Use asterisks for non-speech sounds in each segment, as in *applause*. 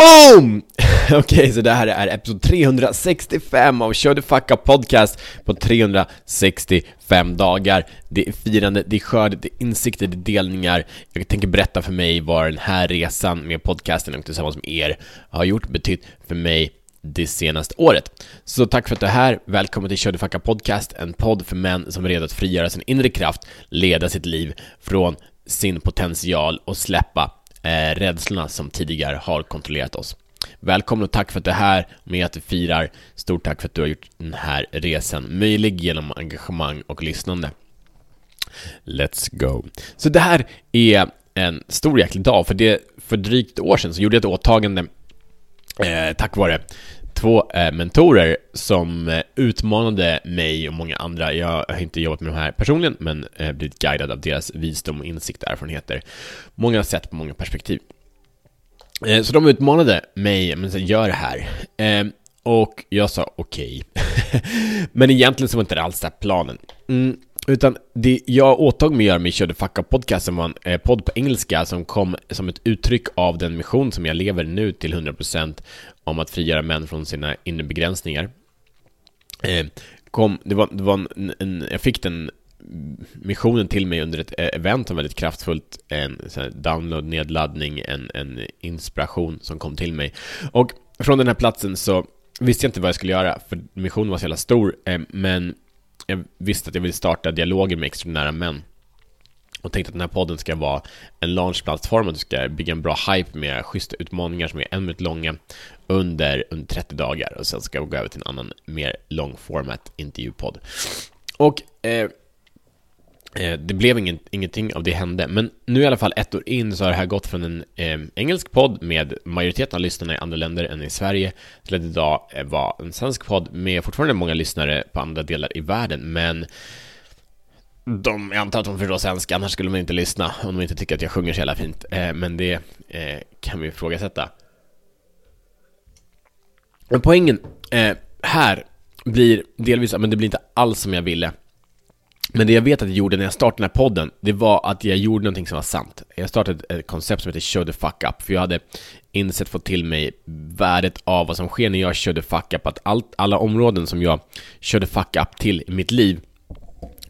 Boom! *laughs* Okej, okay, så det här är episod 365 av Kör the Fuck Up Podcast på 365 dagar. Det är firande, det är skörd, det är insikter, det är delningar. Jag tänker berätta för mig vad den här resan med podcasten och tillsammans med er har gjort, betytt för mig det senaste året. Så tack för att du är här, välkommen till Kör the Fuck Up Podcast, en podd för män som är redo att frigöra sin inre kraft, leda sitt liv från sin potential och släppa eh, rädslorna som tidigare har kontrollerat oss. Välkommen och tack för att du är här med att du firar. Stort tack för att du har gjort den här resan möjlig genom engagemang och lyssnande. Let's go. Så det här är en stor jäkla dag, för det för drygt ett år sedan så gjorde jag ett åtagande eh, tack vare två eh, mentorer som eh, utmanade mig och många andra. Jag har inte jobbat med de här personligen, men eh, blivit guidad av deras visdom och insikt och erfarenheter. Många sätt på många perspektiv. Så de utmanade mig, men sen gör det här. Och jag sa okej. Okay. *laughs* men egentligen så var inte det alls här planen. Mm, utan det jag åtog mig att göra med Körde Fuck Podcast som var en eh, podd på engelska som kom som ett uttryck av den mission som jag lever nu till 100% om att frigöra män från sina inre begränsningar. Eh, kom, det var, det var en, en, jag fick den missionen till mig under ett eh, event som var väldigt kraftfullt, en download, nedladdning, en, en inspiration som kom till mig. Och från den här platsen så visste jag inte vad jag skulle göra, för missionen var så jävla stor, eh, men jag visste att jag ville starta dialoger med extraordinära män och tänkte att den här podden ska vara en launchplattform och du ska bygga en bra hype med schyssta utmaningar som är en minut långa under, under 30 dagar och sen ska jag gå över till en annan mer long format intervjupodd. Och eh, Eh, Eh, det blev inget, ingenting av det hände, men nu i alla fall ett år in så har det här gått från en eh, engelsk podd med majoriteten av lyssnarna i andra länder än i Sverige till att idag eh, vara en svensk podd med fortfarande många lyssnare på andra delar i världen, men de, jag antar att de förstår svenska, annars skulle man inte lyssna om de inte tycker att jag sjunger så jävla fint, eh, men det eh, kan vi ifrågasätta. Men poängen eh, här blir delvis, men det blir inte alls som jag ville. Men det jag vet att jag gjorde när jag startade den här podden, det var att jag gjorde någonting som var sant. Jag startade ett koncept som heter Show the fuck up, för jag hade insett, fått till mig värdet av vad som sker när jag kör the fuck up, att allt, alla områden som jag kör the fuck up till i mitt liv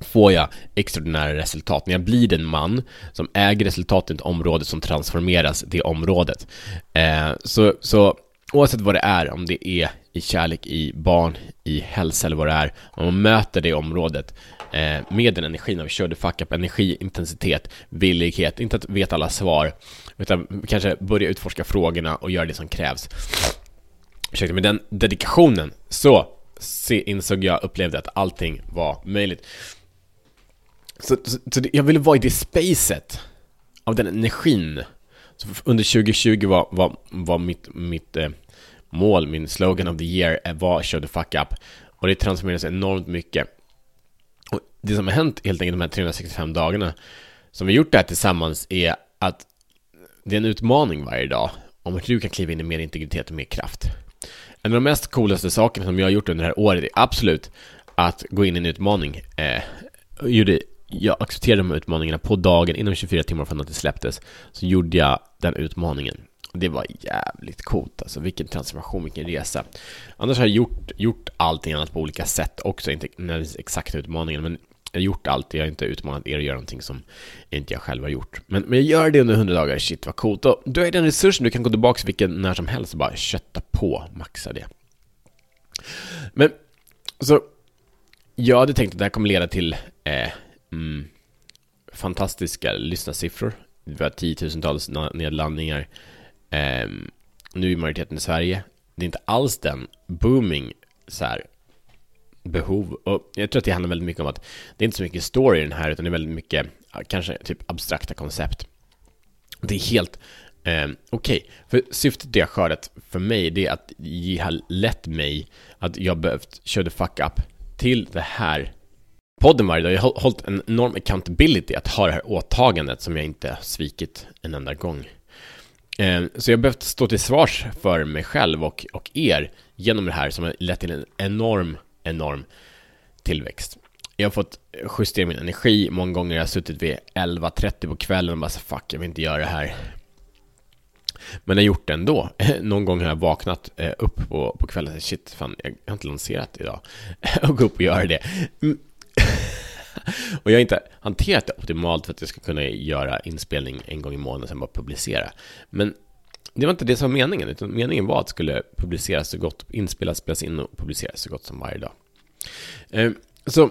får jag extraordinära resultat. När jag blir den man som äger resultatet i ett område som transformeras det området. Eh, så, så oavsett vad det är, om det är i kärlek, i barn, i hälsa eller vad det är, om man möter det området eh, med den energin av körde fuck up, energi, intensitet, villighet, inte att veta alla svar, utan kanske börja utforska frågorna och göra det som krävs. Ursäkta, med den dedikationen så se, insåg jag, upplevde att allting var möjligt. Så, så, så jag ville vara i det spacet av den energin. Så under 2020 var, var, var mitt, mitt eh, mål, min slogan of the year var Show the fuck up. Och det transformerades enormt mycket Och det som har hänt helt enkelt de här 365 dagarna som vi gjort det här tillsammans är att det är en utmaning varje dag om hur du kan kliva in i mer integritet och mer kraft. En av de mest coolaste sakerna som jag har gjort under det här året är absolut att gå in i en utmaning. Eh, gjorde, jag accepterade de här utmaningarna på dagen inom 24 timmar från att det släpptes. Så gjorde jag den utmaningen. Det var jävligt coolt alltså, vilken transformation, vilken resa. Annars har jag gjort, gjort allting annat på olika sätt också, inte exakt utmaningen, men jag har gjort allt, jag har inte utmanat er att göra någonting som inte jag själv har gjort. Men, men jag gör det under 100 dagar, shit vad coolt. Och du är den resursen, du kan gå tillbaka vilken när som helst och bara kötta på, maxa det. Men, så, jag hade tänkt att det här kommer leda till eh, mm, fantastiska lyssnarsiffror. Vi har tiotusentals nedladdningar. Eh, nu är majoriteten i Sverige. Det är inte alls den booming så här, behov. Och jag tror att det handlar väldigt mycket om att det är inte så mycket story i den här, utan det är väldigt mycket, kanske typ abstrakta koncept. Det är helt eh, okej. Okay. För syftet det har skördat för mig, det är att det har lett mig att jag behövt köra the fuck up till det här podden varje dag. Jag har hållit en enorm accountability att ha det här åtagandet som jag inte svikit en enda gång. Eh, så jag har behövt stå till svars för mig själv och, och er genom det här som har lett till en enorm enorm tillväxt. Jag har fått justera min energi, många gånger har jag suttit vid 11.30 på kvällen och bara så fuck, jag vill inte göra det här. Men jag har gjort det ändå. *laughs* Någon gång har jag vaknat eh, upp på, på kvällen och shit, fan, jag har inte lanserat idag. *laughs* och gå upp och göra det. Mm, *laughs* Och jag har inte hanterat det optimalt för att jag ska kunna göra inspelning en gång i månaden och sen bara publicera. Men det var inte det som var meningen, utan meningen var att det skulle publiceras så gott, inspelas, spelas in och publiceras så gott som varje dag. Eh, så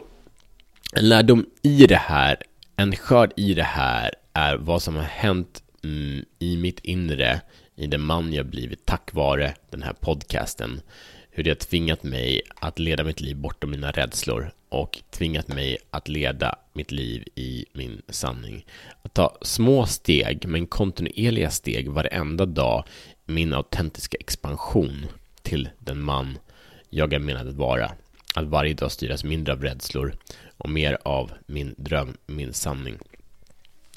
en lärdom i det här, en skörd i det här är vad som har hänt mm, i mitt inre, i den man jag blivit tack vare den här podcasten. Hur det har tvingat mig att leda mitt liv bortom mina rädslor och tvingat mig att leda mitt liv i min sanning. Att ta små steg, men kontinuerliga steg varenda dag i min autentiska expansion till den man jag är menad att vara. Att varje dag styras mindre av rädslor och mer av min dröm, min sanning.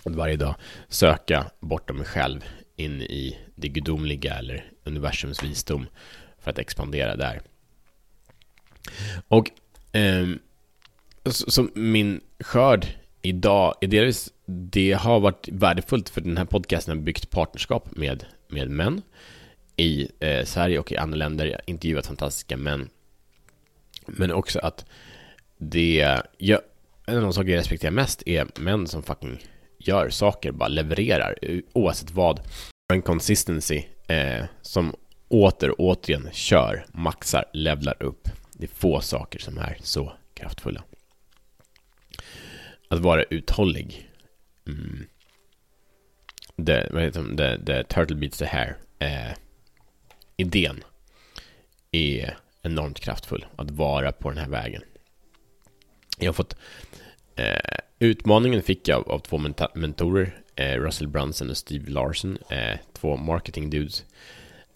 Att varje dag söka bortom mig själv in i det gudomliga eller universums visdom för att expandera där. Och eh, så, min skörd idag är delvis, det har varit värdefullt för den här podcasten har byggt partnerskap med, med män i eh, Sverige och i andra länder. Jag har intervjuat fantastiska män. Men också att det, jag, en av de saker jag respekterar mest är män som fucking gör saker, bara levererar eh, oavsett vad. En consistency eh, som åter och återigen kör, maxar, levlar upp. Det är få saker som är så kraftfulla. Att vara uthållig. Mm. The, vad heter det? The, the turtle beats the hair. Eh, idén är enormt kraftfull. Att vara på den här vägen. Jag har fått eh, utmaningen fick jag av, av två mentorer. Eh, Russell Brunson och Steve Larson. Eh, två marketing dudes.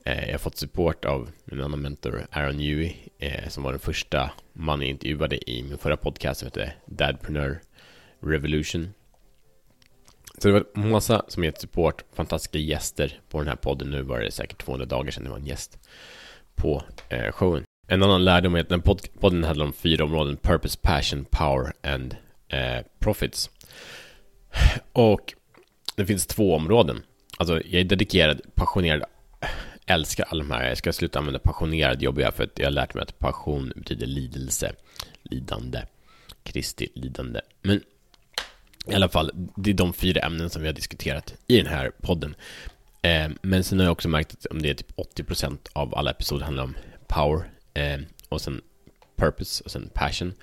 Eh, jag har fått support av en annan mentor, Aaron Newey, eh, som var den första man jag intervjuade i min förra podcast som hette Dadpreneur Revolution. Så det var massa som gett support, fantastiska gäster på den här podden. Nu var det säkert 200 dagar sedan det var en gäst på eh, showen. En annan lärdom är att den pod podden handlar om fyra områden. Purpose, passion, power and eh, profits. Och det finns två områden. Alltså jag är dedikerad, passionerad, älskar alla de här. Jag ska sluta använda passionerad jobbar jag för att jag har lärt mig att passion betyder lidelse, lidande, Kristi lidande. Men i alla fall, det är de fyra ämnen som vi har diskuterat i den här podden. Eh, men sen har jag också märkt att om det är typ 80% av alla episoder handlar om power eh, och sen purpose och sen passion.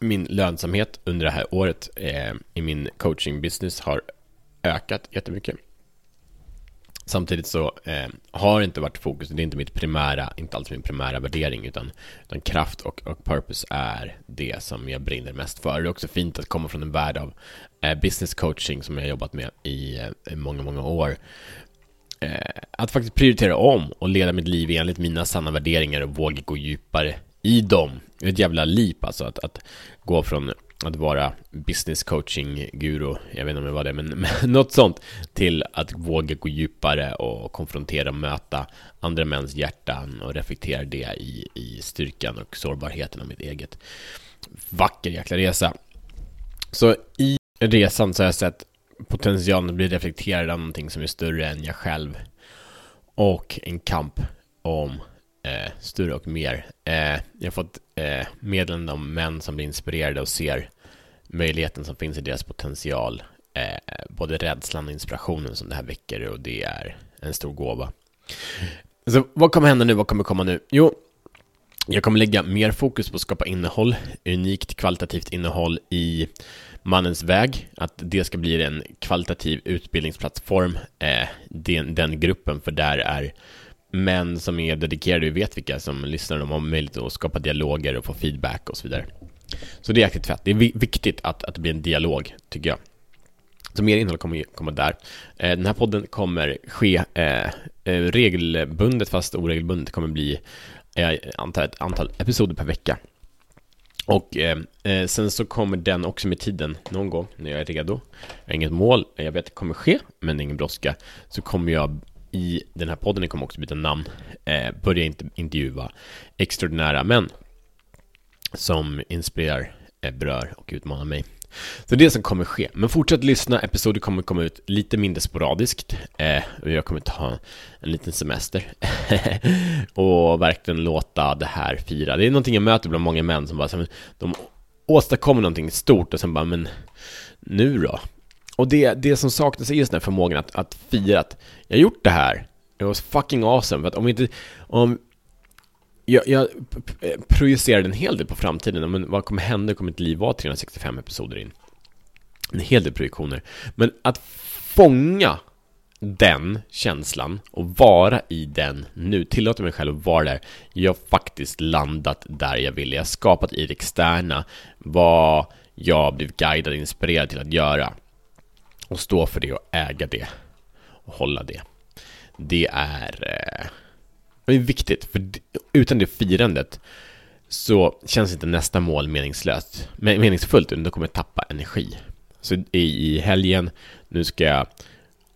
Min lönsamhet under det här året eh, i min coaching business har ökat jättemycket. Samtidigt så eh, har det inte varit fokus, det är inte mitt primära, inte alls min primära värdering utan, utan kraft och, och purpose är det som jag brinner mest för. Det är också fint att komma från en värld av eh, business coaching som jag har jobbat med i eh, många, många år. Eh, att faktiskt prioritera om och leda mitt liv enligt mina sanna värderingar och våga gå djupare i dem. Det är ett jävla lip alltså att, att gå från att vara business coaching guru, jag vet inte om det var det, men, *laughs* men något sånt, till att våga gå djupare och konfrontera och möta andra mäns hjärtan och reflektera det i, i styrkan och sårbarheten av mitt eget. Vacker jäkla resa. Så i resan så har jag sett potentialen att bli reflekterad av någonting som är större än jag själv och en kamp om eh, större och mer. Eh, jag har fått eh, meddelanden om män som blir inspirerade och ser möjligheten som finns i deras potential. Eh, både rädslan och inspirationen som det här väcker och det är en stor gåva. Så vad kommer hända nu? Vad kommer komma nu? Jo, jag kommer lägga mer fokus på att skapa innehåll, unikt kvalitativt innehåll i Mannens väg, att det ska bli en kvalitativ utbildningsplattform, eh, den, den gruppen, för där är men som är dedikerade, och vet vilka som lyssnar, de har möjlighet att skapa dialoger och få feedback och så vidare. Så det är jäkligt fett. Det är viktigt att, att det blir en dialog, tycker jag. Så mer innehåll kommer komma där. Eh, den här podden kommer ske eh, eh regelbundet, fast oregelbundet. Det kommer bli, eh, jag antar, ett antal episoder per vecka. Och eh, sen så kommer den också med tiden, någon gång när jag är redo. Jag har inget mål, jag vet att det kommer ske, men ingen brådska. Så kommer jag i den här podden, den kommer också byta namn, eh, börja intervjua extraordinära män som inspirerar, eh, berör och utmanar mig. Så det är det som kommer ske. Men fortsätt lyssna, episoder kommer komma ut lite mindre sporadiskt. Eh, och jag kommer ta en liten semester. *laughs* och verkligen låta det här fira. Det är någonting jag möter bland många män som bara, de åstadkommer någonting stort och sen bara, men nu då? Och det, det som saknas är just den här förmågan att, att fira att jag har gjort det här. It was fucking awesome. För att om vi inte, om, jag, jag projicerade en hel del på framtiden. Men vad kommer hända? Kommer mitt liv vara 365 episoder in? En hel del projektioner. Men att fånga den känslan och vara i den nu, tillåta mig själv att vara där. Jag har faktiskt landat där jag ville. Jag har skapat i det externa vad jag blivit guidad och inspirerad till att göra. Och stå för det och äga det. Och hålla det. Det är, eh, det är viktigt, för utan det firandet så känns inte nästa mål meningslöst, meningsfullt, utan då kommer jag tappa energi. Så i helgen, nu ska jag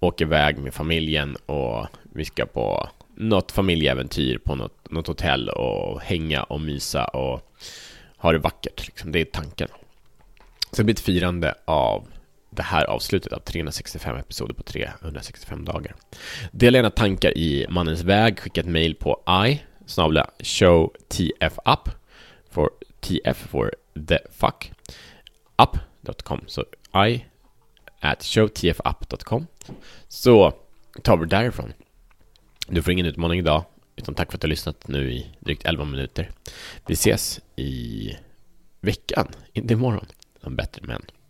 åka iväg med familjen och vi ska på något familjeäventyr på något, något hotell och hänga och mysa och ha det vackert. Liksom. Det är tanken. Så det blir ett firande av det här avslutet av 365 episoder på 365 dagar. Dela gärna tankar i mannens väg, skicka ett mail på i snabla show tf up for tf for the fuck up.com så i at showtfup.com så tar vi därifrån. Du får ingen utmaning idag, utan tack för att du har lyssnat nu i drygt 11 minuter. Vi ses i veckan, inte imorgon, som bättre män.